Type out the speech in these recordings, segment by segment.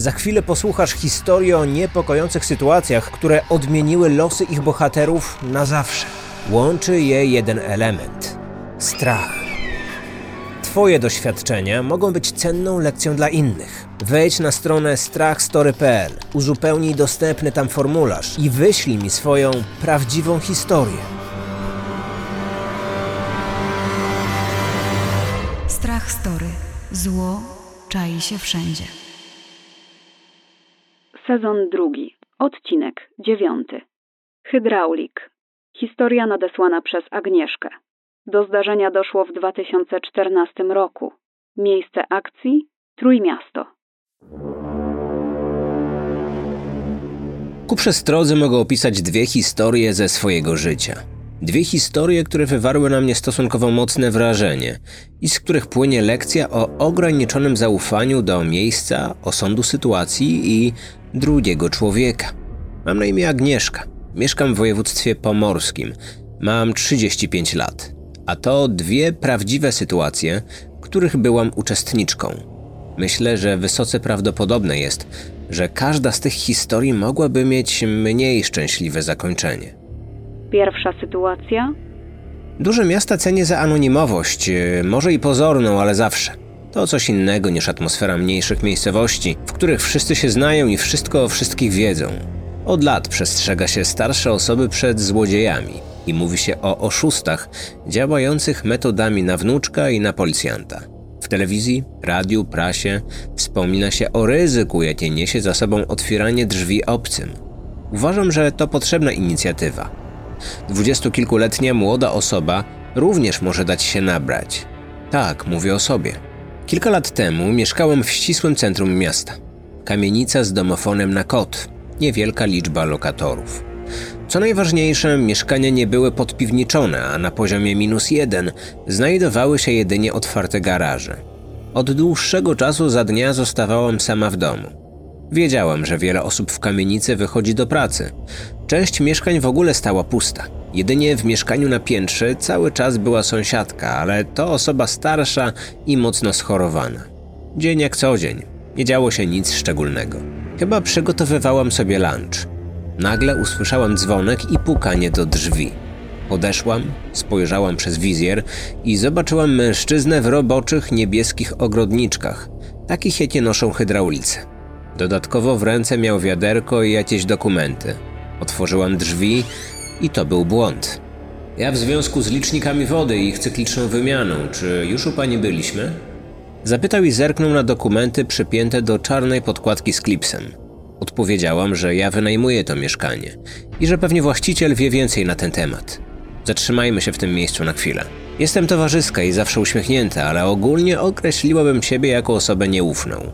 Za chwilę posłuchasz historii o niepokojących sytuacjach, które odmieniły losy ich bohaterów na zawsze. Łączy je jeden element strach. Twoje doświadczenia mogą być cenną lekcją dla innych. Wejdź na stronę strachstory.pl, uzupełnij dostępny tam formularz i wyślij mi swoją prawdziwą historię. Strach Story. Zło czai się wszędzie. Sezon drugi. Odcinek dziewiąty. Hydraulik. Historia nadesłana przez Agnieszkę. Do zdarzenia doszło w 2014 roku. Miejsce akcji Trójmiasto. Ku przestrodze mogę opisać dwie historie ze swojego życia. Dwie historie, które wywarły na mnie stosunkowo mocne wrażenie i z których płynie lekcja o ograniczonym zaufaniu do miejsca, osądu sytuacji i drugiego człowieka. Mam na imię Agnieszka. Mieszkam w województwie pomorskim. Mam 35 lat. A to dwie prawdziwe sytuacje, których byłam uczestniczką. Myślę, że wysoce prawdopodobne jest, że każda z tych historii mogłaby mieć mniej szczęśliwe zakończenie. Pierwsza sytuacja Duże miasta cenię za anonimowość, może i pozorną, ale zawsze. To coś innego niż atmosfera mniejszych miejscowości, w których wszyscy się znają i wszystko o wszystkich wiedzą. Od lat przestrzega się starsze osoby przed złodziejami i mówi się o oszustach działających metodami na wnuczka i na policjanta. W telewizji, radiu, prasie wspomina się o ryzyku, jakie niesie za sobą otwieranie drzwi obcym. Uważam, że to potrzebna inicjatywa. Dwudziestokilkuletnia młoda osoba również może dać się nabrać. Tak, mówię o sobie. Kilka lat temu mieszkałem w ścisłym centrum miasta. Kamienica z domofonem na kod, niewielka liczba lokatorów. Co najważniejsze, mieszkania nie były podpiwniczone, a na poziomie minus jeden znajdowały się jedynie otwarte garaże. Od dłuższego czasu za dnia zostawałam sama w domu. Wiedziałam, że wiele osób w kamienicy wychodzi do pracy. Część mieszkań w ogóle stała pusta. Jedynie w mieszkaniu na piętrze cały czas była sąsiadka, ale to osoba starsza i mocno schorowana. Dzień jak co dzień. Nie działo się nic szczególnego. Chyba przygotowywałam sobie lunch. Nagle usłyszałam dzwonek i pukanie do drzwi. Podeszłam, spojrzałam przez wizjer i zobaczyłam mężczyznę w roboczych niebieskich ogrodniczkach, takich jakie noszą hydraulicy. Dodatkowo w ręce miał wiaderko i jakieś dokumenty. Otworzyłam drzwi i to był błąd. Ja w związku z licznikami wody i ich cykliczną wymianą, czy już u pani byliśmy? Zapytał i zerknął na dokumenty przypięte do czarnej podkładki z klipsem. Odpowiedziałam, że ja wynajmuję to mieszkanie i że pewnie właściciel wie więcej na ten temat. Zatrzymajmy się w tym miejscu na chwilę. Jestem towarzyska i zawsze uśmiechnięta, ale ogólnie określiłabym siebie jako osobę nieufną.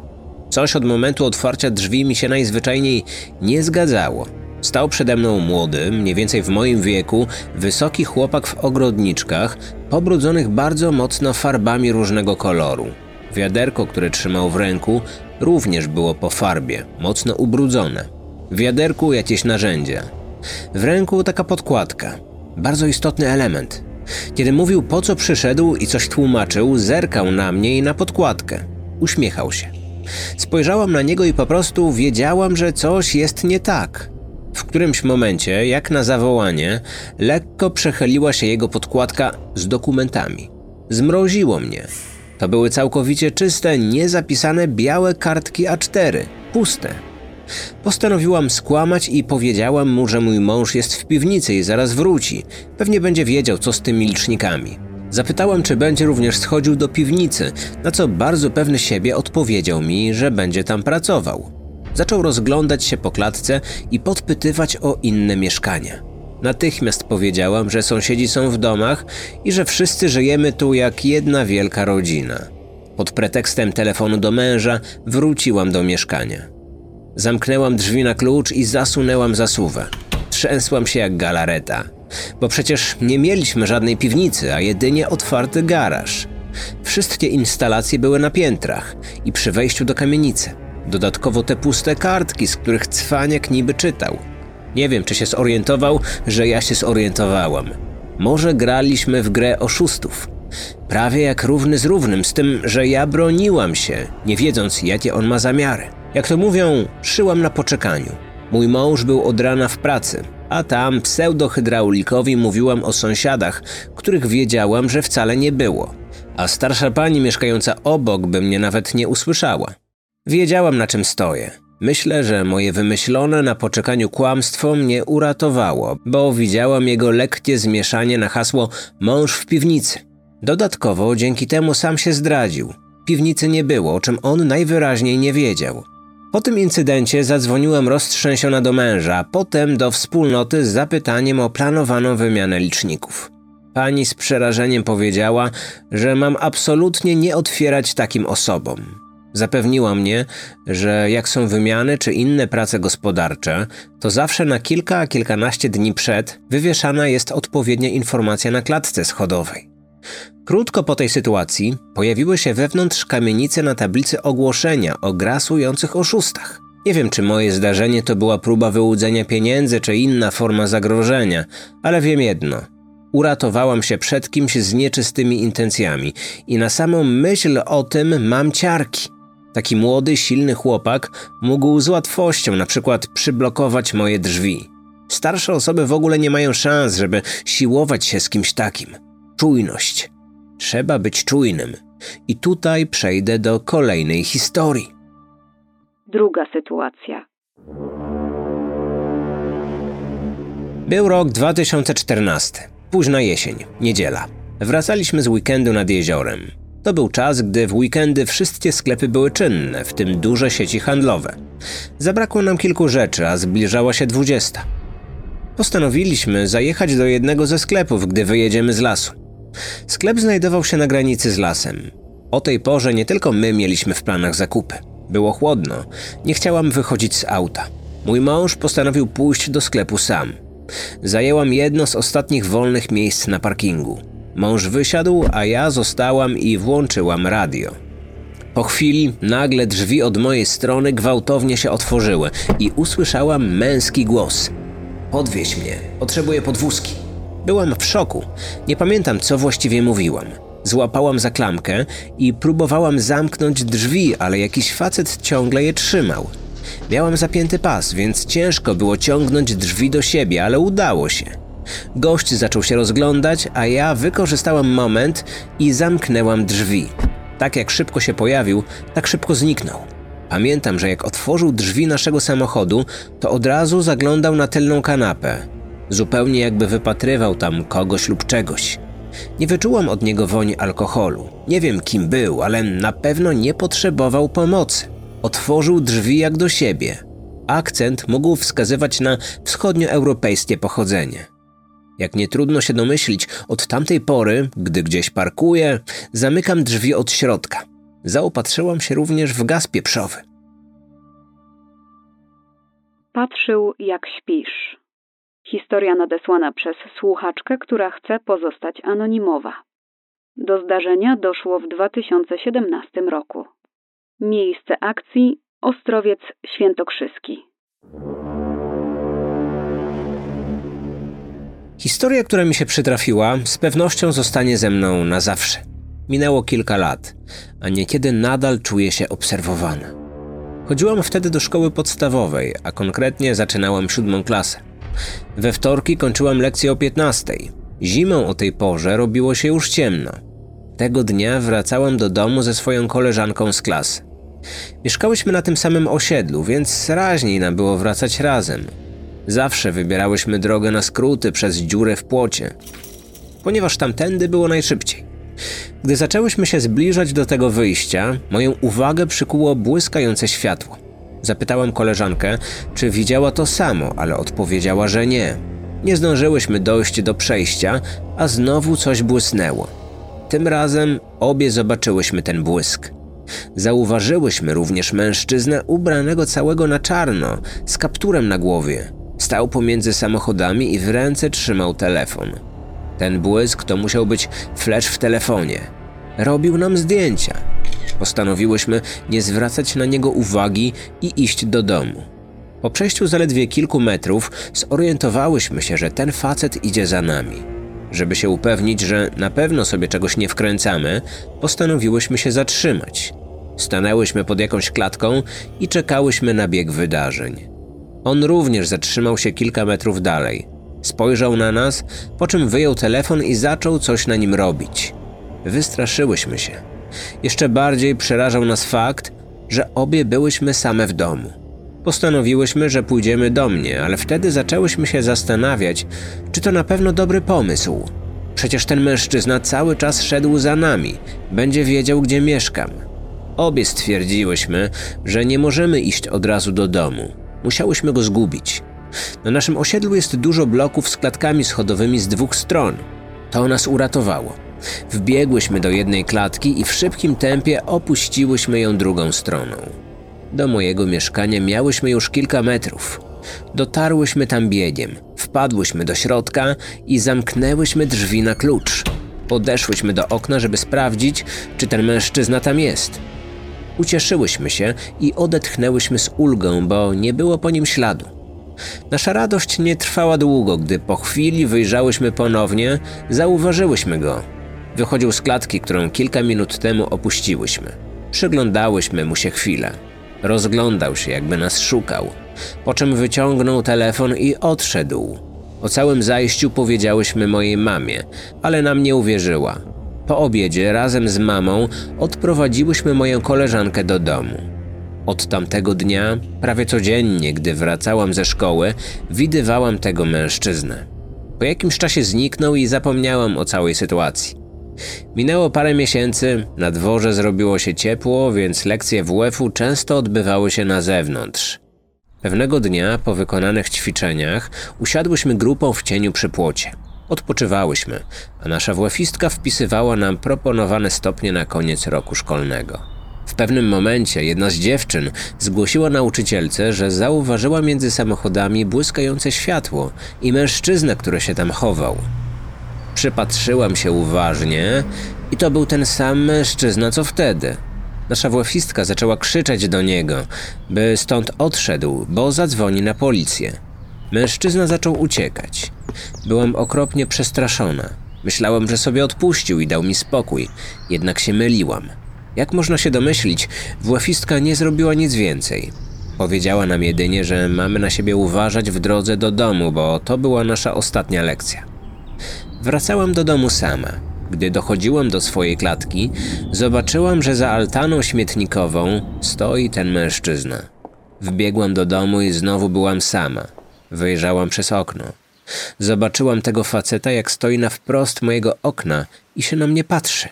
Coś od momentu otwarcia drzwi mi się najzwyczajniej nie zgadzało. Stał przede mną młody, mniej więcej w moim wieku, wysoki chłopak w ogrodniczkach, pobrudzonych bardzo mocno farbami różnego koloru. Wiaderko, które trzymał w ręku, również było po farbie, mocno ubrudzone. W wiaderku jakieś narzędzia. W ręku taka podkładka. Bardzo istotny element. Kiedy mówił po co przyszedł i coś tłumaczył, zerkał na mnie i na podkładkę. Uśmiechał się. Spojrzałam na niego i po prostu wiedziałam, że coś jest nie tak. W którymś momencie, jak na zawołanie, lekko przechyliła się jego podkładka z dokumentami. Zmroziło mnie. To były całkowicie czyste, niezapisane białe kartki A4, puste. Postanowiłam skłamać i powiedziałam mu, że mój mąż jest w piwnicy i zaraz wróci. Pewnie będzie wiedział, co z tymi licznikami. Zapytałam, czy będzie również schodził do piwnicy, na co bardzo pewny siebie odpowiedział mi, że będzie tam pracował. Zaczął rozglądać się po klatce i podpytywać o inne mieszkania. Natychmiast powiedziałam, że sąsiedzi są w domach i że wszyscy żyjemy tu jak jedna wielka rodzina. Pod pretekstem telefonu do męża wróciłam do mieszkania. Zamknęłam drzwi na klucz i zasunęłam zasuwę. Trzęsłam się jak galareta, bo przecież nie mieliśmy żadnej piwnicy, a jedynie otwarty garaż. Wszystkie instalacje były na piętrach i przy wejściu do kamienicy. Dodatkowo te puste kartki, z których cwaniak niby czytał. Nie wiem, czy się zorientował, że ja się zorientowałam. Może graliśmy w grę oszustów. Prawie jak równy z równym, z tym, że ja broniłam się, nie wiedząc, jakie on ma zamiary. Jak to mówią, szyłam na poczekaniu. Mój mąż był od rana w pracy, a tam pseudohydraulikowi mówiłam o sąsiadach, których wiedziałam, że wcale nie było. A starsza pani mieszkająca obok by mnie nawet nie usłyszała. Wiedziałam na czym stoję. Myślę, że moje wymyślone na poczekaniu kłamstwo mnie uratowało, bo widziałam jego lekkie zmieszanie na hasło mąż w piwnicy. Dodatkowo dzięki temu sam się zdradził. Piwnicy nie było, o czym on najwyraźniej nie wiedział. Po tym incydencie zadzwoniłam roztrzęsiona do męża, potem do wspólnoty z zapytaniem o planowaną wymianę liczników. Pani z przerażeniem powiedziała, że mam absolutnie nie otwierać takim osobom. Zapewniła mnie, że jak są wymiany czy inne prace gospodarcze, to zawsze na kilka kilkanaście dni przed wywieszana jest odpowiednia informacja na klatce schodowej. Krótko po tej sytuacji pojawiły się wewnątrz kamienicy na tablicy ogłoszenia o grasujących oszustach. Nie wiem, czy moje zdarzenie to była próba wyłudzenia pieniędzy, czy inna forma zagrożenia, ale wiem jedno. Uratowałam się przed kimś z nieczystymi intencjami i na samą myśl o tym mam ciarki. Taki młody, silny chłopak mógł z łatwością na przykład przyblokować moje drzwi. Starsze osoby w ogóle nie mają szans, żeby siłować się z kimś takim. Czujność. Trzeba być czujnym. I tutaj przejdę do kolejnej historii. Druga sytuacja. Był rok 2014, późna jesień, niedziela. Wracaliśmy z weekendu nad jeziorem. To był czas, gdy w weekendy wszystkie sklepy były czynne, w tym duże sieci handlowe. Zabrakło nam kilku rzeczy, a zbliżała się dwudziesta. Postanowiliśmy zajechać do jednego ze sklepów, gdy wyjedziemy z lasu. Sklep znajdował się na granicy z lasem. O tej porze nie tylko my mieliśmy w planach zakupy. Było chłodno, nie chciałam wychodzić z auta. Mój mąż postanowił pójść do sklepu sam. Zajęłam jedno z ostatnich wolnych miejsc na parkingu. Mąż wysiadł, a ja zostałam i włączyłam radio. Po chwili nagle drzwi od mojej strony gwałtownie się otworzyły i usłyszałam męski głos. Podwieź mnie, potrzebuję podwózki. Byłam w szoku. Nie pamiętam, co właściwie mówiłam. Złapałam za klamkę i próbowałam zamknąć drzwi, ale jakiś facet ciągle je trzymał. Miałam zapięty pas, więc ciężko było ciągnąć drzwi do siebie, ale udało się. Gość zaczął się rozglądać, a ja wykorzystałam moment i zamknęłam drzwi. Tak jak szybko się pojawił, tak szybko zniknął. Pamiętam, że jak otworzył drzwi naszego samochodu, to od razu zaglądał na tylną kanapę. Zupełnie jakby wypatrywał tam kogoś lub czegoś. Nie wyczułam od niego woni alkoholu. Nie wiem kim był, ale na pewno nie potrzebował pomocy. Otworzył drzwi jak do siebie. Akcent mógł wskazywać na wschodnioeuropejskie pochodzenie. Jak nie trudno się domyślić, od tamtej pory, gdy gdzieś parkuję, zamykam drzwi od środka. Zaopatrzyłam się również w gaz pieprzowy. Patrzył jak śpisz. Historia nadesłana przez słuchaczkę, która chce pozostać anonimowa. Do zdarzenia doszło w 2017 roku. Miejsce akcji Ostrowiec Świętokrzyski. Historia, która mi się przytrafiła, z pewnością zostanie ze mną na zawsze. Minęło kilka lat, a niekiedy nadal czuję się obserwowana. Chodziłam wtedy do szkoły podstawowej, a konkretnie zaczynałam siódmą klasę. We wtorki kończyłam lekcję o 15. Zimą o tej porze robiło się już ciemno. Tego dnia wracałam do domu ze swoją koleżanką z klasy. Mieszkałyśmy na tym samym osiedlu, więc raźniej nam było wracać razem. Zawsze wybierałyśmy drogę na skróty przez dziurę w płocie, ponieważ tamtędy było najszybciej. Gdy zaczęłyśmy się zbliżać do tego wyjścia, moją uwagę przykuło błyskające światło. Zapytałam koleżankę, czy widziała to samo, ale odpowiedziała, że nie. Nie zdążyłyśmy dojść do przejścia, a znowu coś błysnęło. Tym razem obie zobaczyłyśmy ten błysk. Zauważyłyśmy również mężczyznę ubranego całego na czarno, z kapturem na głowie. Stał pomiędzy samochodami i w ręce trzymał telefon. Ten błysk to musiał być flash w telefonie. Robił nam zdjęcia. Postanowiłyśmy nie zwracać na niego uwagi i iść do domu. Po przejściu zaledwie kilku metrów zorientowałyśmy się, że ten facet idzie za nami. Żeby się upewnić, że na pewno sobie czegoś nie wkręcamy, postanowiłyśmy się zatrzymać. Stanęłyśmy pod jakąś klatką i czekałyśmy na bieg wydarzeń. On również zatrzymał się kilka metrów dalej. Spojrzał na nas, po czym wyjął telefon i zaczął coś na nim robić. Wystraszyłyśmy się. Jeszcze bardziej przerażał nas fakt, że obie byłyśmy same w domu. Postanowiłyśmy, że pójdziemy do mnie, ale wtedy zaczęłyśmy się zastanawiać, czy to na pewno dobry pomysł. Przecież ten mężczyzna cały czas szedł za nami, będzie wiedział, gdzie mieszkam. Obie stwierdziłyśmy, że nie możemy iść od razu do domu. Musiałyśmy go zgubić. Na naszym osiedlu jest dużo bloków z klatkami schodowymi z dwóch stron. To nas uratowało. Wbiegłyśmy do jednej klatki i w szybkim tempie opuściłyśmy ją drugą stroną. Do mojego mieszkania miałyśmy już kilka metrów. Dotarłyśmy tam biegiem, wpadłyśmy do środka i zamknęłyśmy drzwi na klucz. Podeszłyśmy do okna, żeby sprawdzić, czy ten mężczyzna tam jest. Ucieszyłyśmy się i odetchnęłyśmy z ulgą, bo nie było po nim śladu. Nasza radość nie trwała długo, gdy po chwili wyjrzałyśmy ponownie, zauważyłyśmy go. Wychodził z klatki, którą kilka minut temu opuściłyśmy. Przyglądałyśmy mu się chwilę. Rozglądał się, jakby nas szukał, po czym wyciągnął telefon i odszedł. O całym zajściu powiedziałyśmy mojej mamie, ale nam nie uwierzyła. Po obiedzie razem z mamą odprowadziłyśmy moją koleżankę do domu. Od tamtego dnia, prawie codziennie, gdy wracałam ze szkoły, widywałam tego mężczyznę. Po jakimś czasie zniknął i zapomniałam o całej sytuacji. Minęło parę miesięcy, na dworze zrobiło się ciepło, więc lekcje WF-u często odbywały się na zewnątrz. Pewnego dnia, po wykonanych ćwiczeniach, usiadłyśmy grupą w cieniu przy płocie. Odpoczywałyśmy, a nasza WF-istka wpisywała nam proponowane stopnie na koniec roku szkolnego. W pewnym momencie jedna z dziewczyn zgłosiła nauczycielce, że zauważyła między samochodami błyskające światło i mężczyznę, który się tam chował. Przypatrzyłam się uważnie i to był ten sam mężczyzna co wtedy. Nasza włafistka zaczęła krzyczeć do niego, by stąd odszedł, bo zadzwoni na policję. Mężczyzna zaczął uciekać. Byłam okropnie przestraszona. Myślałam, że sobie odpuścił i dał mi spokój, jednak się myliłam. Jak można się domyślić, włafistka nie zrobiła nic więcej. Powiedziała nam jedynie, że mamy na siebie uważać w drodze do domu, bo to była nasza ostatnia lekcja. Wracałam do domu sama. Gdy dochodziłam do swojej klatki, zobaczyłam, że za altaną śmietnikową stoi ten mężczyzna. Wbiegłam do domu i znowu byłam sama. Wyjrzałam przez okno. Zobaczyłam tego faceta, jak stoi na wprost mojego okna i się na mnie patrzy.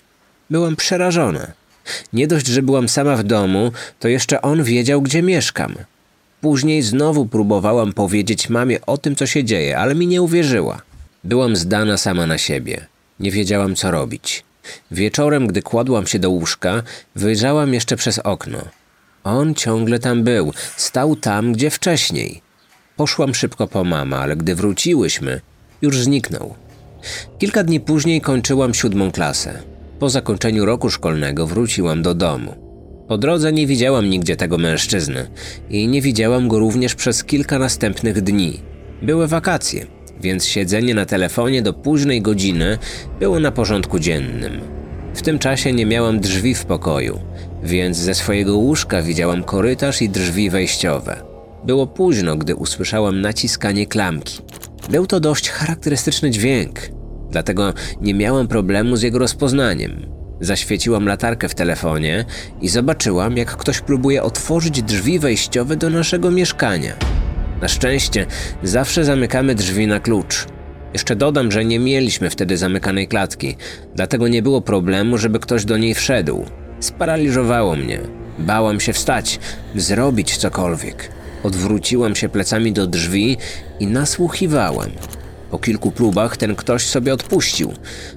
Byłam przerażona. Nie dość, że byłam sama w domu, to jeszcze on wiedział, gdzie mieszkam. Później znowu próbowałam powiedzieć mamie o tym, co się dzieje, ale mi nie uwierzyła. Byłam zdana sama na siebie. Nie wiedziałam, co robić. Wieczorem, gdy kładłam się do łóżka, wyjrzałam jeszcze przez okno. On ciągle tam był, stał tam, gdzie wcześniej. Poszłam szybko po mama, ale gdy wróciłyśmy, już zniknął. Kilka dni później kończyłam siódmą klasę. Po zakończeniu roku szkolnego wróciłam do domu. Po drodze nie widziałam nigdzie tego mężczyzny i nie widziałam go również przez kilka następnych dni. Były wakacje, więc siedzenie na telefonie do późnej godziny było na porządku dziennym. W tym czasie nie miałam drzwi w pokoju, więc ze swojego łóżka widziałam korytarz i drzwi wejściowe. Było późno, gdy usłyszałam naciskanie klamki. Był to dość charakterystyczny dźwięk, dlatego nie miałam problemu z jego rozpoznaniem. Zaświeciłam latarkę w telefonie i zobaczyłam, jak ktoś próbuje otworzyć drzwi wejściowe do naszego mieszkania. Na szczęście zawsze zamykamy drzwi na klucz. Jeszcze dodam, że nie mieliśmy wtedy zamykanej klatki, dlatego nie było problemu, żeby ktoś do niej wszedł. Sparaliżowało mnie. Bałam się wstać, zrobić cokolwiek. Odwróciłam się plecami do drzwi i nasłuchiwałam. Po kilku próbach ten ktoś sobie odpuścił,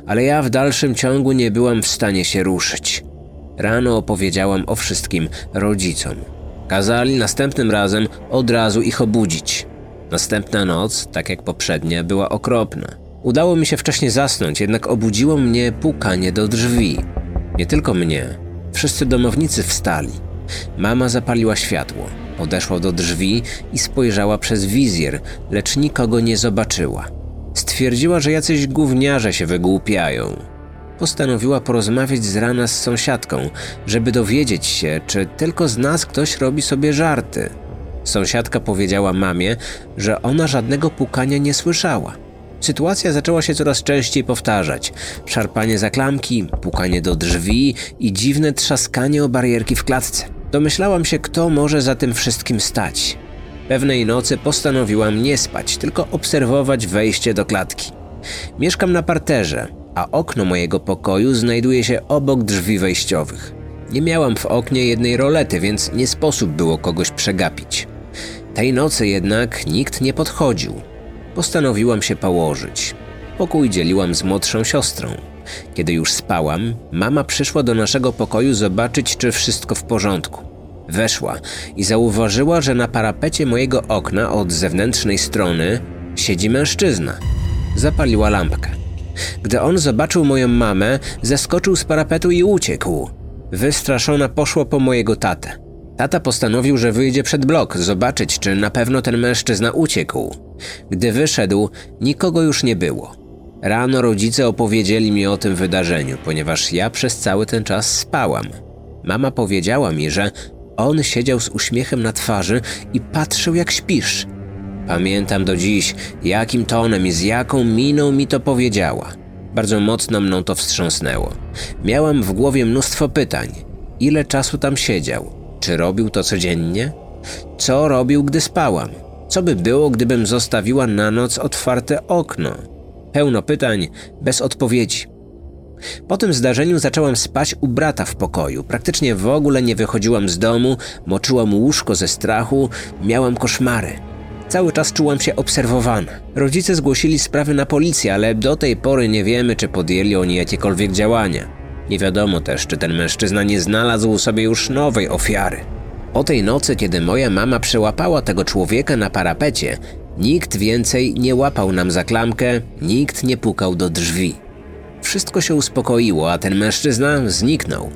ale ja w dalszym ciągu nie byłam w stanie się ruszyć. Rano opowiedziałam o wszystkim rodzicom. Kazali następnym razem od razu ich obudzić. Następna noc, tak jak poprzednia, była okropna. Udało mi się wcześniej zasnąć, jednak obudziło mnie pukanie do drzwi. Nie tylko mnie. Wszyscy domownicy wstali. Mama zapaliła światło, podeszła do drzwi i spojrzała przez wizjer, lecz nikogo nie zobaczyła. Stwierdziła, że jacyś gówniarze się wygłupiają. postanowiła porozmawiać z rana z sąsiadką, żeby dowiedzieć się, czy tylko z nas ktoś robi sobie żarty. Sąsiadka powiedziała mamie, że ona żadnego pukania nie słyszała. Sytuacja zaczęła się coraz częściej powtarzać. Szarpanie za klamki, pukanie do drzwi i dziwne trzaskanie o barierki w klatce. Domyślałam się, kto może za tym wszystkim stać. Pewnej nocy postanowiłam nie spać, tylko obserwować wejście do klatki. Mieszkam na parterze, a okno mojego pokoju znajduje się obok drzwi wejściowych. Nie miałam w oknie jednej rolety, więc nie sposób było kogoś przegapić. Tej nocy jednak nikt nie podchodził. Postanowiłam się położyć. Pokój dzieliłam z młodszą siostrą. Kiedy już spałam, mama przyszła do naszego pokoju zobaczyć, czy wszystko w porządku. Weszła i zauważyła, że na parapecie mojego okna od zewnętrznej strony siedzi mężczyzna. Zapaliła lampkę. Gdy on zobaczył moją mamę, zeskoczył z parapetu i uciekł. Wystraszona poszła po mojego tatę. Tata postanowił, że wyjdzie przed blok, zobaczyć, czy na pewno ten mężczyzna uciekł. Gdy wyszedł, nikogo już nie było. Rano rodzice opowiedzieli mi o tym wydarzeniu, ponieważ ja przez cały ten czas spałam. Mama powiedziała mi, że on siedział z uśmiechem na twarzy i patrzył jak śpisz. Pamiętam do dziś, jakim tonem i z jaką miną mi to powiedziała. Bardzo mocno mną to wstrząsnęło. Miałam w głowie mnóstwo pytań. Ile czasu tam siedział? Czy robił to codziennie? Co robił, gdy spałam? Co by było, gdybym zostawiła na noc otwarte okno? Pełno pytań, bez odpowiedzi. Po tym zdarzeniu zaczęłam spać u brata w pokoju. Praktycznie w ogóle nie wychodziłam z domu, moczyłam łóżko ze strachu, miałam koszmary. Cały czas czułam się obserwowana. Rodzice zgłosili sprawy na policję, ale do tej pory nie wiemy, czy podjęli oni jakiekolwiek działania. Nie wiadomo też, czy ten mężczyzna nie znalazł sobie już nowej ofiary. O tej nocy, kiedy moja mama przełapała tego człowieka na parapecie, nikt więcej nie łapał nam za klamkę, nikt nie pukał do drzwi. Wszystko się uspokoiło, a ten mężczyzna zniknął.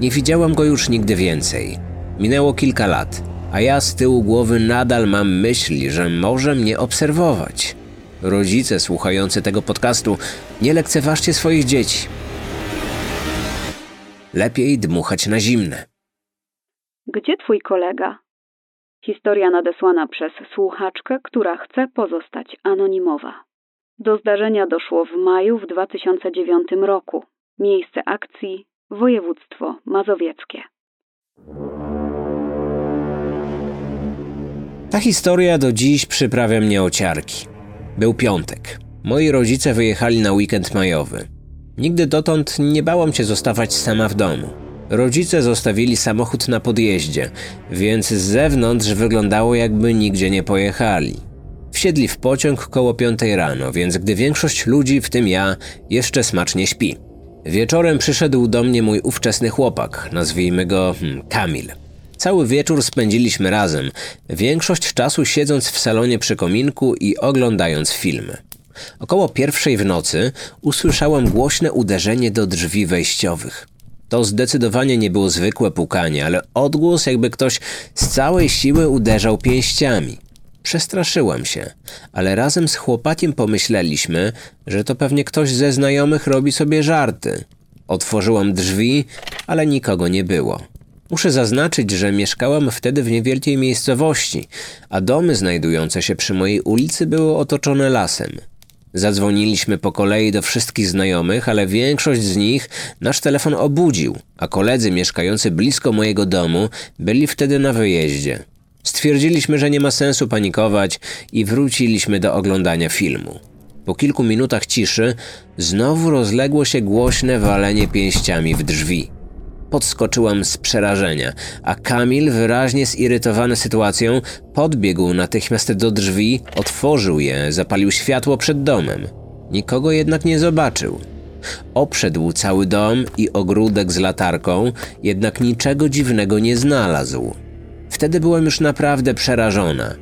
Nie widziałam go już nigdy więcej. Minęło kilka lat, a ja z tyłu głowy nadal mam myśli, że może mnie obserwować. Rodzice słuchający tego podcastu, nie lekceważcie swoich dzieci. Lepiej dmuchać na zimne. Gdzie twój kolega? Historia nadesłana przez słuchaczkę, która chce pozostać anonimowa. Do zdarzenia doszło w maju w 2009 roku. Miejsce akcji województwo mazowieckie. Ta historia do dziś przyprawia mnie o ciarki. Był piątek. Moi rodzice wyjechali na weekend majowy. Nigdy dotąd nie bałam się zostawać sama w domu. Rodzice zostawili samochód na podjeździe, więc z zewnątrz wyglądało jakby nigdzie nie pojechali. Wsiedli w pociąg koło piątej rano, więc gdy większość ludzi, w tym ja, jeszcze smacznie śpi. Wieczorem przyszedł do mnie mój ówczesny chłopak, nazwijmy go hmm, Kamil. Cały wieczór spędziliśmy razem, większość czasu siedząc w salonie przy kominku i oglądając filmy. Około pierwszej w nocy usłyszałam głośne uderzenie do drzwi wejściowych. To zdecydowanie nie było zwykłe pukanie, ale odgłos, jakby ktoś z całej siły uderzał pięściami. Przestraszyłam się, ale razem z chłopakiem pomyśleliśmy, że to pewnie ktoś ze znajomych robi sobie żarty. Otworzyłam drzwi, ale nikogo nie było. Muszę zaznaczyć, że mieszkałam wtedy w niewielkiej miejscowości, a domy znajdujące się przy mojej ulicy były otoczone lasem. Zadzwoniliśmy po kolei do wszystkich znajomych, ale większość z nich nasz telefon obudził, a koledzy mieszkający blisko mojego domu byli wtedy na wyjeździe. Stwierdziliśmy, że nie ma sensu panikować i wróciliśmy do oglądania filmu. Po kilku minutach ciszy znowu rozległo się głośne walenie pięściami w drzwi. Podskoczyłam z przerażenia, a Kamil, wyraźnie zirytowany sytuacją, podbiegł natychmiast do drzwi, otworzył je, zapalił światło przed domem. Nikogo jednak nie zobaczył. Obszedł cały dom i ogródek z latarką, jednak niczego dziwnego nie znalazł. Wtedy byłem już naprawdę przerażona.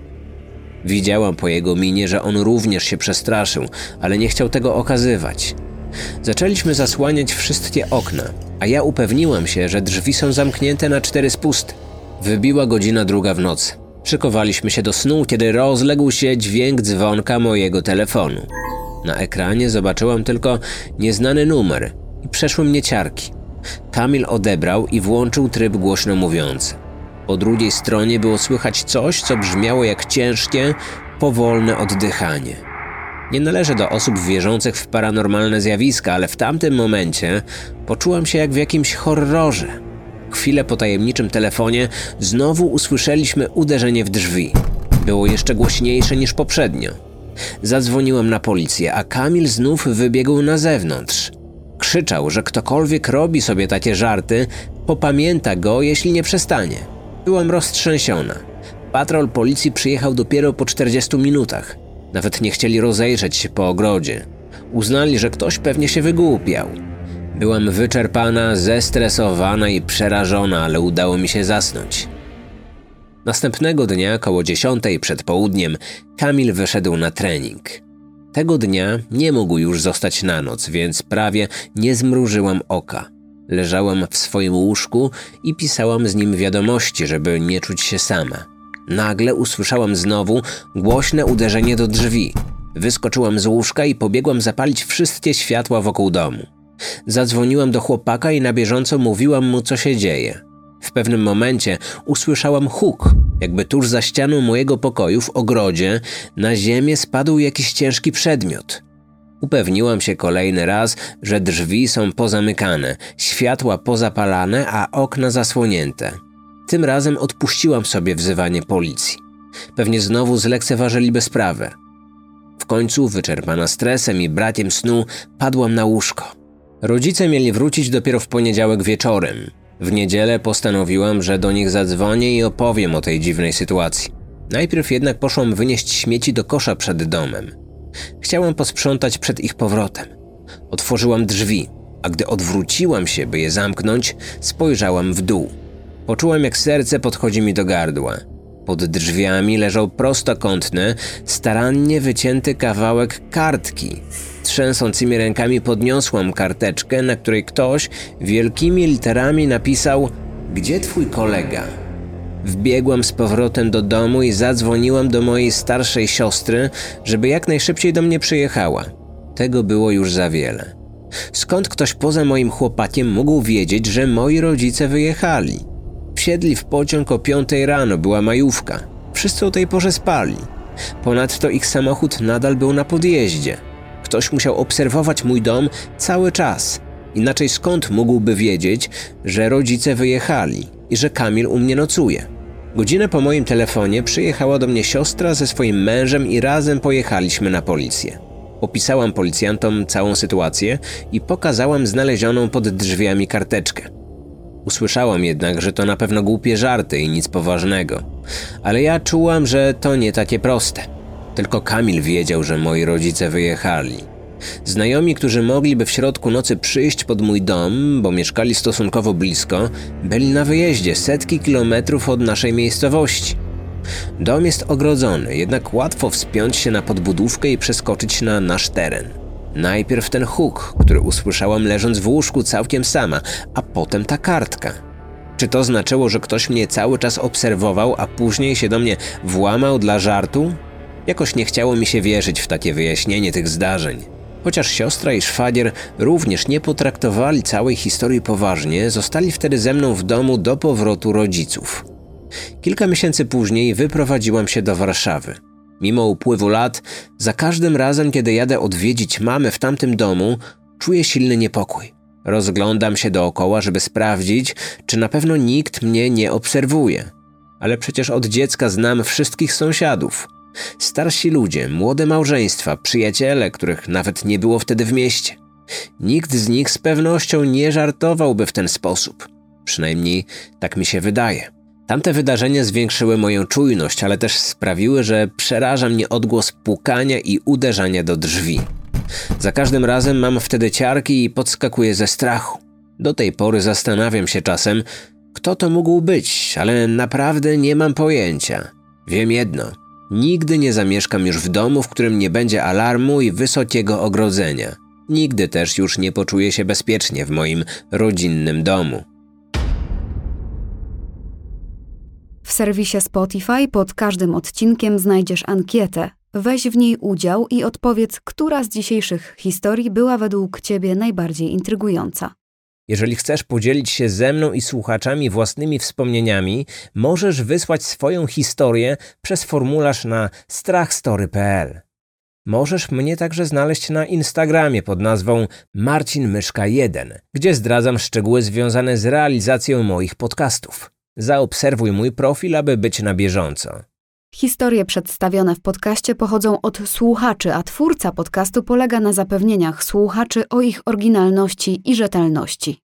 Widziałam po jego minie, że on również się przestraszył, ale nie chciał tego okazywać. Zaczęliśmy zasłaniać wszystkie okna, a ja upewniłam się, że drzwi są zamknięte na cztery spusty. Wybiła godzina druga w nocy. Szykowaliśmy się do snu, kiedy rozległ się dźwięk dzwonka mojego telefonu. Na ekranie zobaczyłam tylko nieznany numer i przeszły mnie ciarki. Kamil odebrał i włączył tryb głośno mówiący. Po drugiej stronie było słychać coś, co brzmiało jak ciężkie, powolne oddychanie. Nie należę do osób wierzących w paranormalne zjawiska, ale w tamtym momencie poczułam się jak w jakimś horrorze. Chwilę po tajemniczym telefonie znowu usłyszeliśmy uderzenie w drzwi. Było jeszcze głośniejsze niż poprzednio. Zadzwoniłem na policję, a Kamil znów wybiegł na zewnątrz. Krzyczał, że ktokolwiek robi sobie takie żarty, popamięta go, jeśli nie przestanie. Byłam roztrzęsiona. Patrol policji przyjechał dopiero po 40 minutach. Nawet nie chcieli rozejrzeć się po ogrodzie. Uznali, że ktoś pewnie się wygłupiał. Byłam wyczerpana, zestresowana i przerażona, ale udało mi się zasnąć. Następnego dnia, koło dziesiątej przed południem, Kamil wyszedł na trening. Tego dnia nie mógł już zostać na noc, więc prawie nie zmrużyłam oka. Leżałam w swoim łóżku i pisałam z nim wiadomości, żeby nie czuć się sama. Nagle usłyszałam znowu głośne uderzenie do drzwi. Wyskoczyłam z łóżka i pobiegłam zapalić wszystkie światła wokół domu. Zadzwoniłam do chłopaka i na bieżąco mówiłam mu, co się dzieje. W pewnym momencie usłyszałam huk, jakby tuż za ścianą mojego pokoju w ogrodzie na ziemię spadł jakiś ciężki przedmiot. Upewniłam się kolejny raz, że drzwi są pozamykane, światła pozapalane, a okna zasłonięte. Tym razem odpuściłam sobie wzywanie policji. Pewnie znowu zlekceważyliby sprawę. W końcu, wyczerpana stresem i brakiem snu, padłam na łóżko. Rodzice mieli wrócić dopiero w poniedziałek wieczorem. W niedzielę postanowiłam, że do nich zadzwonię i opowiem o tej dziwnej sytuacji. Najpierw jednak poszłam wynieść śmieci do kosza przed domem. Chciałam posprzątać przed ich powrotem. Otworzyłam drzwi, a gdy odwróciłam się, by je zamknąć, spojrzałam w dół. Poczułam, jak serce podchodzi mi do gardła. Pod drzwiami leżał prostokątny, starannie wycięty kawałek kartki. Trzęsącymi rękami podniosłam karteczkę, na której ktoś wielkimi literami napisał: Gdzie twój kolega? Wbiegłam z powrotem do domu i zadzwoniłam do mojej starszej siostry, żeby jak najszybciej do mnie przyjechała. Tego było już za wiele. Skąd ktoś poza moim chłopakiem mógł wiedzieć, że moi rodzice wyjechali? Wsiedli w pociąg o piątej rano, była majówka. Wszyscy o tej porze spali. Ponadto ich samochód nadal był na podjeździe. Ktoś musiał obserwować mój dom cały czas. Inaczej skąd mógłby wiedzieć, że rodzice wyjechali i że Kamil u mnie nocuje? Godzinę po moim telefonie przyjechała do mnie siostra ze swoim mężem i razem pojechaliśmy na policję. Opisałam policjantom całą sytuację i pokazałam znalezioną pod drzwiami karteczkę. Usłyszałam jednak, że to na pewno głupie żarty i nic poważnego, ale ja czułam, że to nie takie proste. Tylko Kamil wiedział, że moi rodzice wyjechali. Znajomi, którzy mogliby w środku nocy przyjść pod mój dom, bo mieszkali stosunkowo blisko, byli na wyjeździe setki kilometrów od naszej miejscowości. Dom jest ogrodzony, jednak łatwo wspiąć się na podbudówkę i przeskoczyć na nasz teren. Najpierw ten huk, który usłyszałam leżąc w łóżku całkiem sama, a potem ta kartka. Czy to znaczyło, że ktoś mnie cały czas obserwował, a później się do mnie włamał dla żartu? Jakoś nie chciało mi się wierzyć w takie wyjaśnienie tych zdarzeń. Chociaż siostra i szwagier również nie potraktowali całej historii poważnie, zostali wtedy ze mną w domu do powrotu rodziców. Kilka miesięcy później wyprowadziłam się do Warszawy. Mimo upływu lat, za każdym razem, kiedy jadę odwiedzić mamę w tamtym domu, czuję silny niepokój. Rozglądam się dookoła, żeby sprawdzić, czy na pewno nikt mnie nie obserwuje. Ale przecież od dziecka znam wszystkich sąsiadów. Starsi ludzie, młode małżeństwa, przyjaciele, których nawet nie było wtedy w mieście. Nikt z nich z pewnością nie żartowałby w ten sposób. Przynajmniej tak mi się wydaje. Tamte wydarzenia zwiększyły moją czujność, ale też sprawiły, że przeraża mnie odgłos pukania i uderzania do drzwi. Za każdym razem mam wtedy ciarki i podskakuję ze strachu. Do tej pory zastanawiam się czasem, kto to mógł być, ale naprawdę nie mam pojęcia. Wiem jedno: nigdy nie zamieszkam już w domu, w którym nie będzie alarmu i wysokiego ogrodzenia. Nigdy też już nie poczuję się bezpiecznie w moim rodzinnym domu. Serwisie Spotify pod każdym odcinkiem znajdziesz ankietę, Weź w niej udział i odpowiedz, która z dzisiejszych historii była według Ciebie najbardziej intrygująca. Jeżeli chcesz podzielić się ze mną i słuchaczami własnymi wspomnieniami, możesz wysłać swoją historię przez formularz na strachstory.pl. Możesz mnie także znaleźć na Instagramie pod nazwą Marcin Myszka 1, gdzie zdradzam szczegóły związane z realizacją moich podcastów. Zaobserwuj mój profil, aby być na bieżąco. Historie przedstawione w podcaście pochodzą od słuchaczy, a twórca podcastu polega na zapewnieniach słuchaczy o ich oryginalności i rzetelności.